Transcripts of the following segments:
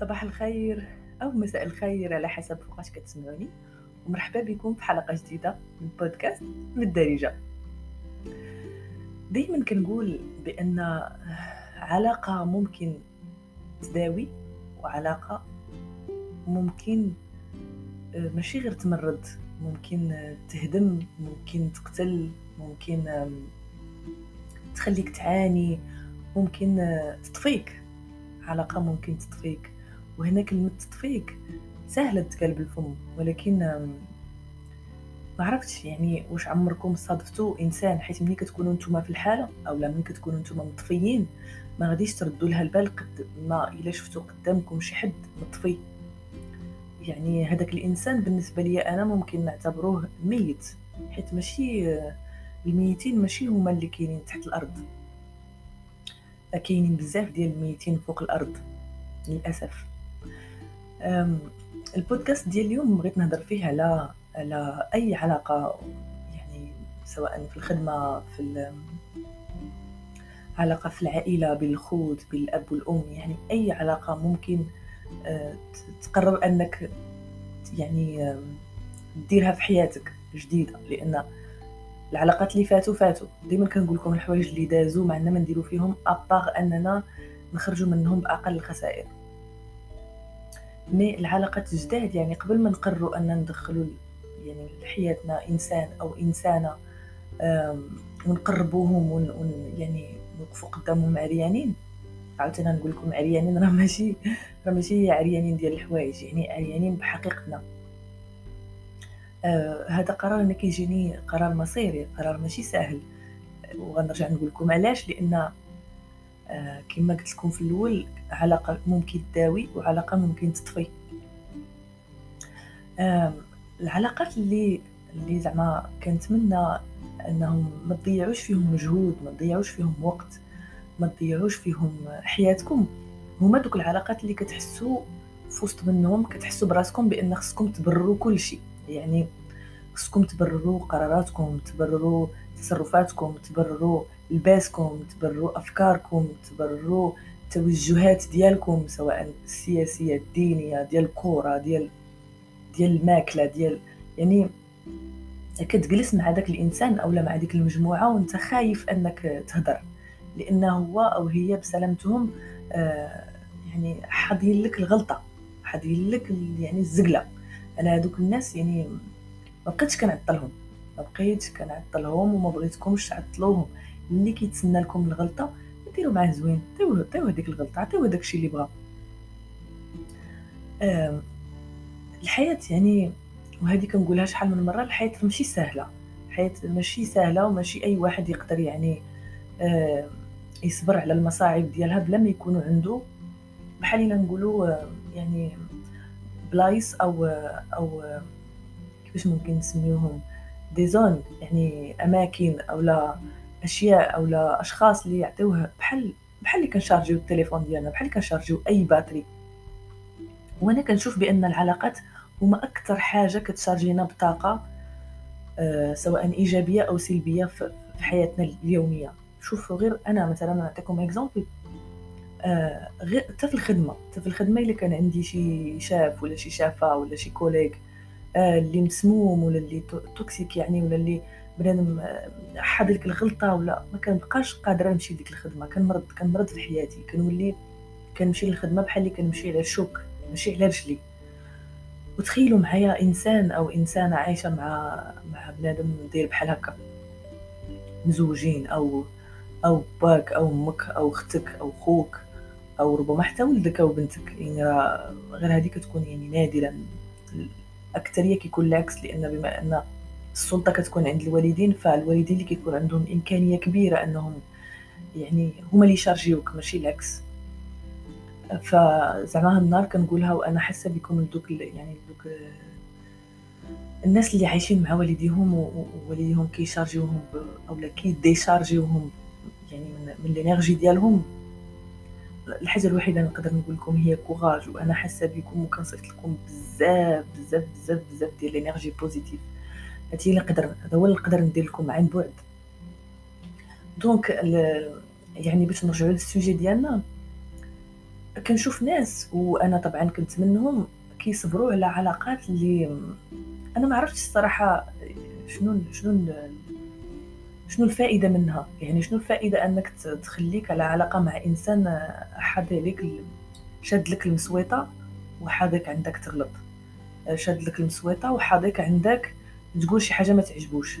صباح الخير أو مساء الخير على حسب فوقاش كتسمعوني ومرحبا بكم في حلقة جديدة من بودكاست من الدارجة. دائما كنقول بأن علاقة ممكن تداوي وعلاقة ممكن ماشي غير تمرض ممكن تهدم ممكن تقتل ممكن تخليك تعاني ممكن آه، تطفيك. علاقة ممكن تطفيك. وهنا كلمة تطفيك. سهلة تقال بالفم ولكن ما عرفتش يعني واش عمركم صادفتوا إنسان حيت ملي كتكونوا نتوما في الحالة أو ملي كتكونوا نتوما مطفيين ما غاديش تردوا لها البال قد ما إلا شفتوا قدامكم شي حد مطفي. يعني هذاك الإنسان بالنسبة لي أنا ممكن نعتبروه ميت حيت ماشي الميتين ماشي هما اللي كاينين تحت الأرض. كاينين بزاف ديال الميتين فوق الأرض للأسف. البودكاست ديال اليوم بغيت نهضر فيه على على أي علاقة يعني سواء في الخدمة في علاقة في العائلة بالخوت بالأب والأم يعني أي علاقة ممكن أه، تقرر أنك يعني ديرها في حياتك جديدة لأن العلاقات اللي فاتوا فاتوا. ديما كنقول لكم الحوايج اللي دازوا ما عندنا ما نديرو فيهم أبار أننا نخرجوا منهم باقل الخسائر. مي العلاقات الجداد يعني قبل ما نقرروا أن ندخلوا يعني لحياتنا إنسان أو إنسانة ونقربوهم ون يعني نوقفوا قدامهم عريانين. عاوتاني نقول لكم عريانين راه ماشي راه ماشي عريانين ديال الحوايج يعني عريانين بحقيقتنا. آه هذا قرار أنا كيجيني قرار مصيري قرار ماشي سهل وغنرجع نقول لكم علاش لأن كما قلت لكم في الأول علاقة ممكن تداوي وعلاقة ممكن تطفي. آه العلاقات اللي اللي زعما كنتمنى أنهم ما تضيعوش فيهم مجهود ما تضيعوش فيهم وقت ما تضيعوش فيهم حياتكم. هما دوك العلاقات اللي كتحسوا في وسط منهم كتحسوا براسكم بأن خصكم تبرروا كل شيء. يعني خصكم تبرروا قراراتكم تبرروا تصرفاتكم تبرروا لباسكم تبرروا أفكاركم تبرروا التوجهات ديالكم سواء السياسية الدينية ديال الكره ديال ديال الماكلة ديال يعني كتجلس مع داك الإنسان اولا مع ديك المجموعة وأنت خايف أنك تهضر لأن هو أو هي بسلامتهم آه يعني حاضين لك الغلطة حاضين لك يعني الزقلة. أنا هذوك الناس يعني ما بقيتش كنعطلهم ما بقيتش كنعطلهم وما بغيتكمش تعطلوهم. اللي كيتسنى لكم الغلطة ديروا معاه زوين عطيوه عطيوه هذيك الغلطة عطيوه داكشي اللي بغا. الحياة يعني وهذه كنقولها شحال من مرة الحياة ماشي سهلة. الحياة ماشي سهلة وماشي أي واحد يقدر يعني يصبر على المصاعب ديالها بلا ما يكونوا عنده. بحال نقولوا آه يعني بلايص أو أو كيفاش ممكن نسميوهم؟ des zones يعني أماكن أو لا أشياء أو لا أشخاص اللي يعطيوه بحال بحال اللي كنشارجيو التليفون ديالنا بحال اللي كنشارجيو أي batterie. وأنا كنشوف بأن العلاقات هما أكثر حاجة كتشارجينا بطاقة أه سواء إيجابية أو سلبية في حياتنا اليومية. شوفوا غير أنا مثلا نعطيكم exemple آه غير حتى في الخدمة حتى في الخدمة إلا كان عندي شي شاف ولا شي شافة ولا شي collègue آه اللي مسموم ولا اللي toxique يعني ولا اللي بنادم آه، حاد لك الغلطة ولا ما كنبقاش قادرة نمشي لديك الخدمة. كنمرض كنمرض في حياتي كنولي كنمشي للخدمة بحال اللي كنمشي على الشوك ماشي على رجلي. وتخيلوا معايا إنسان أو إنسانة عايشة مع مع بنادم داير بحال هكا. مزوجين أو أو باك أو أمك أو أختك أو خوك أو ربما حتى ولدك أو بنتك. يعني غير هذه كتكون يعني نادرا الاكثريه كيكون العكس لأن بما أن السلطة كتكون عند الوالدين فالوالدين اللي كيكون عندهم إمكانية كبيرة أنهم يعني هما اللي يشارجيوك ماشي العكس. فزعما النار كنقولها وأنا حاسة بكم دوك يعني دوك الناس اللي عايشين مع والديهم ووالديهم كيشارجيوهم أولا كيديشارجيوهم يعني من, من ال énergie ديالهم الحاجة الوحيدة اللي نقدر نقول لكم هي courage وأنا حاسة بكم وكنصيفط لكم بزاف بزاف بزاف بزاف ديال ال énergie positive هادشي اللي نقدر هذا هو اللي نقدر ندير لكم عن بعد. دونك يعني باش نرجعوا للسوجي ديالنا كنشوف ناس وأنا طبعا كنت منهم كيصبروا على علاقات اللي أنا ما عرفتش الصراحة شنو شنو شنو الفائدة منها؟ يعني شنو الفائدة أنك تخليك على علاقة مع إنسان حاد عليك شاد لك المسويطة وحاضك عندك تغلط. شاد لك المسويطة وحاضك عندك تقول شي حاجة ما تعجبوش.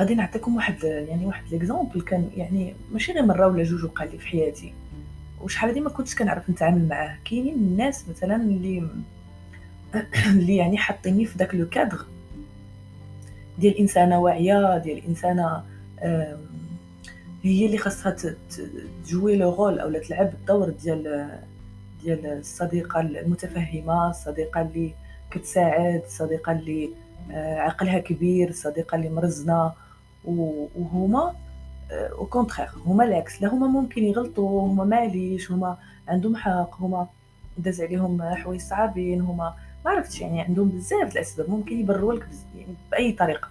غادي نعطيكم واحد يعني واحد l'exemple كان يعني ماشي غير مرة ولا جوج وقع لي في حياتي. وشحال هادي ما كنتش كنعرف نتعامل معاه. كاينين الناس مثلا اللي اللي يعني حاطيني في داك le cadre ديال انسانه واعية ديال انسانه هي اللي خاصها تجوي le rôle أو تلعب الدور ديال ديال الصديقة المتفهمة الصديقة اللي كتساعد الصديقة اللي آه، عقلها كبير الصديقة اللي مرزنة وهما au contraire هما العكس. لا هما ممكن يغلطوا هما معليش هما عندهم حق هما داز عليهم حوايج صعابين هما عرفتش يعني عندهم بزاف الأسباب ممكن يبرروا لك يعني بأي طريقة.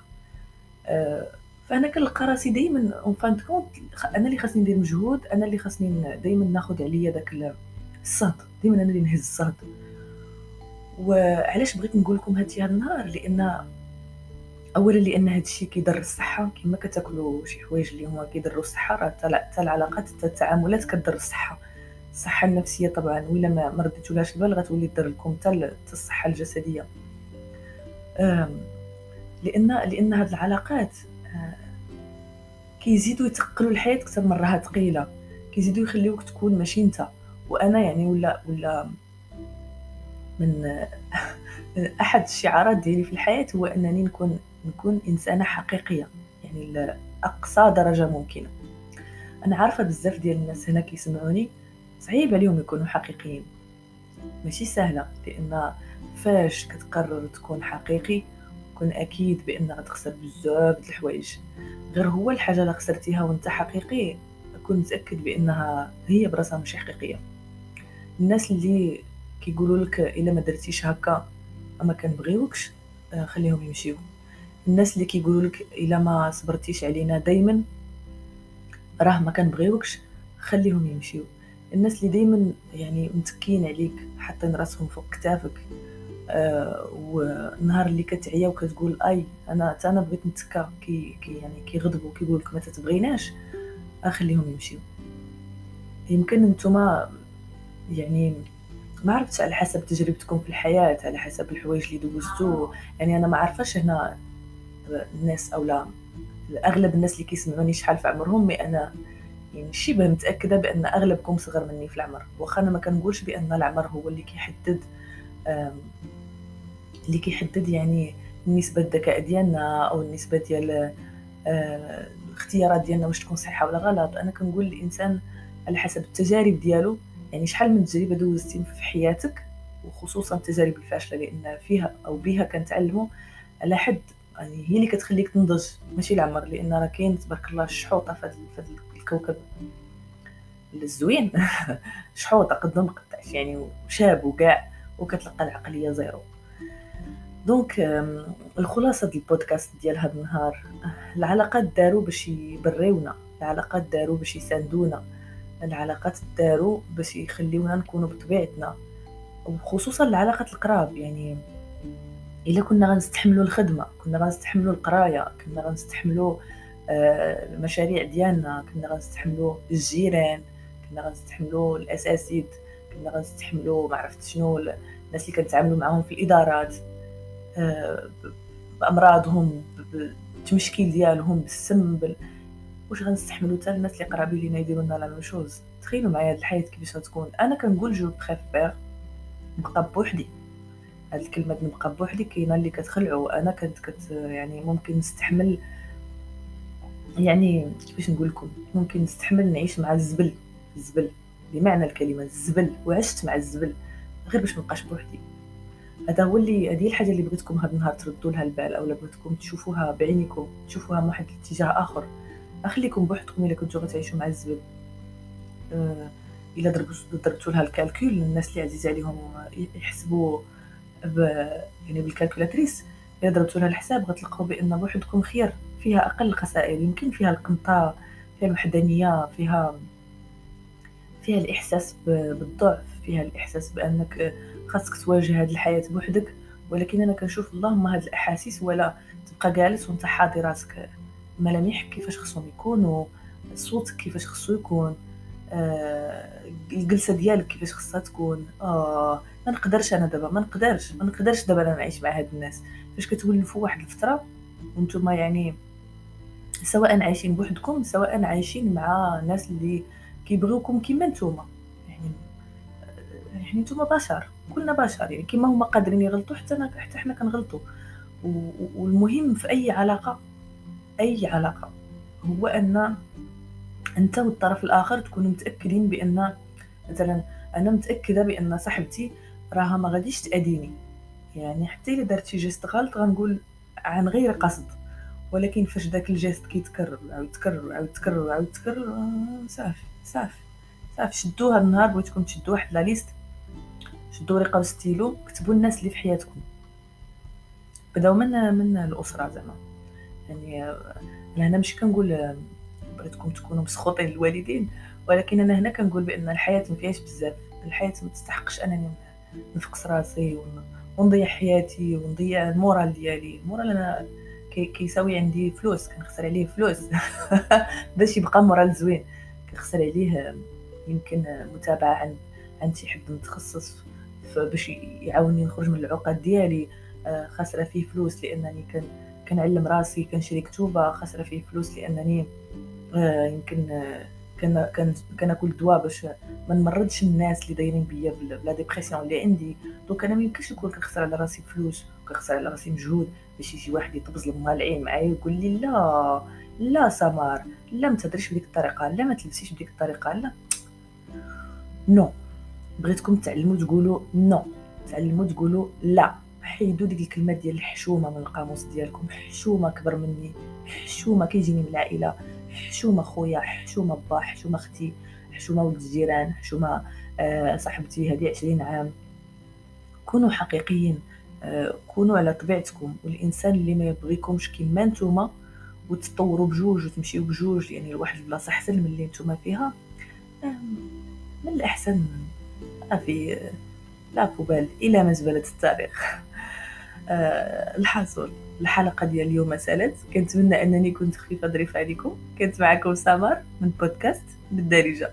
آه، فأنا كنلقى راسي دائما en fin de compte أنا اللي خاصني ندير مجهود أنا اللي خاصني دائما ناخذ عليا داك الصهد. دائما أنا اللي نهز الصهد. وعلاش بغيت نقول لكم هادشي هاد النهار؟ لأن اولا لأن هذا الشيء كيضر الصحة كما كتاكلوا شي حوايج اللي هما كيضروا الصحة راه حتى العلاقات حتى التعاملات كضر الصحة. الصحة النفسية طبعا ولا ما رديتولهاش البال غتولي تضر لكم حتى الصحة الجسدية. لأن لأن هاد العلاقات كيزيدوا يتقلوا الحياة أكثر من راها ثقيلة. كيزيدوا يخليوك تكون ماشي أنت. وأنا يعني ولا ولا من أحد الشعارات ديالي في الحياة هو أنني نكون نكون إنسانة حقيقية. يعني لأقصى درجة ممكنة. أنا عارفة بزاف ديال الناس هنا كيسمعوني. صعيب عليهم يكونوا حقيقيين. ماشي سهلة لأن فاش كتقرر تكون حقيقي كن أكيد بأن غتخسر بزاف د الحوايج. غير هو الحاجة اللي خسرتيها وأنت حقيقي كن متأكد بأنها هي براسها ماشي حقيقية. الناس اللي كيقولوا لك إلا ما درتيش هكا ما كنبغيوكش آه، خليهم يمشيو. الناس اللي كيقولوا لك إلا ما صبرتيش علينا دائما راه ما كنبغيوكش خليهم يمشيو. الناس اللي دائما يعني متكين عليك حاطين راسهم فوق كتافك آه والنهار اللي كتعيا وكتقول أي أنا حتى أنا بغيت نتكا كي, كي يعني كيغضبوا كيقول لك ما تتبغيناش اخليهم يمشيو. يمكن نتوما يعني ما عرفتش على حسب تجربتكم في الحياة على حسب الحوايج اللي دوزتو. يعني أنا ما عارفاش هنا الناس أو لا أغلب الناس اللي كيسمعوني شحال في عمرهم مي أنا يعني شبه متأكدة بأن اغلبكم صغر مني في العمر. واخا أنا ما كنقولش بأن العمر هو اللي كيحدد اللي كيحدد يعني نسبه الذكاء ديالنا أو النسبة ديال آه، الاختيارات ديالنا واش تكون صحيحة ولا غلط. أنا كنقول الإنسان على حسب التجارب ديالو يعني شحال من تجربة دوزتي في حياتك وخصوصا التجارب الفاشلة لأن فيها أو بها كنتعلموا على حد يعني هي اللي كتخليك تنضج. ماشي العمر لأن راه كاين تبارك الله الشحوطه في هذا الكوكب الزوين. شحوطة قد ما قطعش يعني وشاب وكاع وكتلقى العقلية zéro. donc الخلاصة ديال البودكاست ديال هذا النهار العلاقات داروا باش يبريونا العلاقات داروا باش يساندونا العلاقات داروا باش يخليونا نكونوا بطبيعتنا وخصوصا العلاقات القراب. يعني إلا كنا غنستحملوا الخدمة كنا غنستحملوا القراية كنا غنستحملوا آه، المشاريع ديالنا. كنا غنستحملوا الجيران كنا غنستحملوا الاساتذه كنا غنستحملوا ما عرفت شنو الناس اللي كنتعاملوا معاهم في الإدارات آه، بأمراضهم بالتمشكيل ديالهم بالسم بال... واش غنستحملوا حتى الناس اللي قرابين لينا يديروا لنا la chose تخيلوا معايا هاد الحياة كيفاش غتكون. أنا كنقول je préfère نبقى بوحدي. هاد الكلمة نبقى بوحدي كاينة اللي كتخلعوا أنا كنت كت يعني ممكن نستحمل يعني كيفاش نقول لكم ممكن نستحمل نعيش مع الزبل الزبل. بمعنى الكلمة الزبل وعشت مع الزبل غير باش مبقاش بوحدي. هذا هو اللي هذه الحاجة اللي بغيتكم هذا النهار تردوا لها البال أو بغيتكم تشوفوها بعينيكم تشوفوها من واحد الاتجاه آخر. أخليكم بوحدكم إلا كنتو غتعيشوا مع الزبل. أه إلا ضربتوا لها ال calcul الناس اللي عزيز عليهم يحسبوا ب... يعني بال calculatrice. إلا ضربتوا لها الحساب غتلقاو بأن بوحدكم خير. فيها أقل خسائر يمكن فيها القنطة فيها الوحدانية فيها فيها الإحساس بالضعف فيها الإحساس بأنك خاصك تواجه هذه الحياة بوحدك. ولكن أنا كنشوف اللهم هاد الأحاسيس ولا تبقى جالس وأنت حاضي راسك. ملامح كيفاش خصهم يكونوا صوتك كيفاش خصو يكون آه الجلسة ديالك كيفاش خصها تكون. آه ما نقدرش أنا دابا ما نقدرش ما نقدرش دابا أنا نعيش مع هاد الناس. فاش كتولفوا واحد الفترة وأنتم يعني سواء عايشين بوحدكم سواء عايشين مع ناس اللي كيبغيوكم كيما نتوما. يعني يعني نتوما بشر كلنا بشر. يعني كيما هما قادرين يغلطوا حتى أنا حتى حنا كنغلطوا. والمهم في أي علاقة أي علاقة هو أن أنت والطرف الآخر تكونوا متأكدين بأن مثلا أنا متأكدة بأن صاحبتي راها ما غاديش تاديني يعني حتى إلا درت شي geste غلط غنقول عن غير قصد. ولكن فاش داك ال geste كيتكرر وعاود تكرر وعاود تكرر وعاود تكرر آه، صافي صافي صافي. شدو هاد النهار بغيتكم تشدو واحد la liste شدوا ورقة وستيلو كتبوا الناس اللي في حياتكم. بداو من من الأسرة زعما. يعني لهنا ماشي كنقول بغيتكم تكونوا مسخوطين الوالدين ولكن أنا هنا كنقول بأن الحياة ما فيهاش بزاف. الحياة ما تستحقش أنني نفقس راسي ونضيع حياتي ونضيع ال moral ديالي. ال moral أنا كيساوي عندي فلوس كنخسر عليه فلوس باش يبقى moral زوين. كنخسر عليه يمكن متابعة عند شي حد متخصص باش يعاوني نخرج من العقد ديالي. آه، خاسره فيه فلوس لأنني كان كنعلم راسي كنشري كتوبة خاسره فيه فلوس لأنني آه، يمكن كناكل دواء باش ما نمرضش الناس اللي دايرين بيا ب la dépression اللي عندي. donc أنا ما يمكنش نكون كنخسر على راسي فلوس وكنخسر على راسي مجهود باش يجي واحد يطبز لما العين معايا يقول لي لا لا سمار لا ما تهضريش بديك الطريقة لا ما تلبسيش بديك الطريقة لا. non بغيتكم تعلموا تقولوا non تعلموا تقولوا لا. حيدوا ديك الكلمة ديال الحشومة من القاموس ديالكم حشومة كبر مني حشومة كيجيني من العائلة. حشومه خويا حشومه با حشومه أختي حشومه ولد الجيران حشومه آه صاحبتي هذه عشرين عام. كونوا حقيقيين آه كونوا على طبيعتكم. والإنسان اللي ما يبغيكمش كيما نتوما وتطوروا بجوج وتمشيو بجوج يعني لواحد البلاصه احسن من اللي نتوما فيها آه من الأحسن ما في لا بوبال إلى مزبله التاريخ. آه الحاصل الحلقة ديال اليوم سالت. كنتمنى أنني كنت خفيفة ظريفة عليكم. كنت معكم سمر من بودكاست بالدارجة.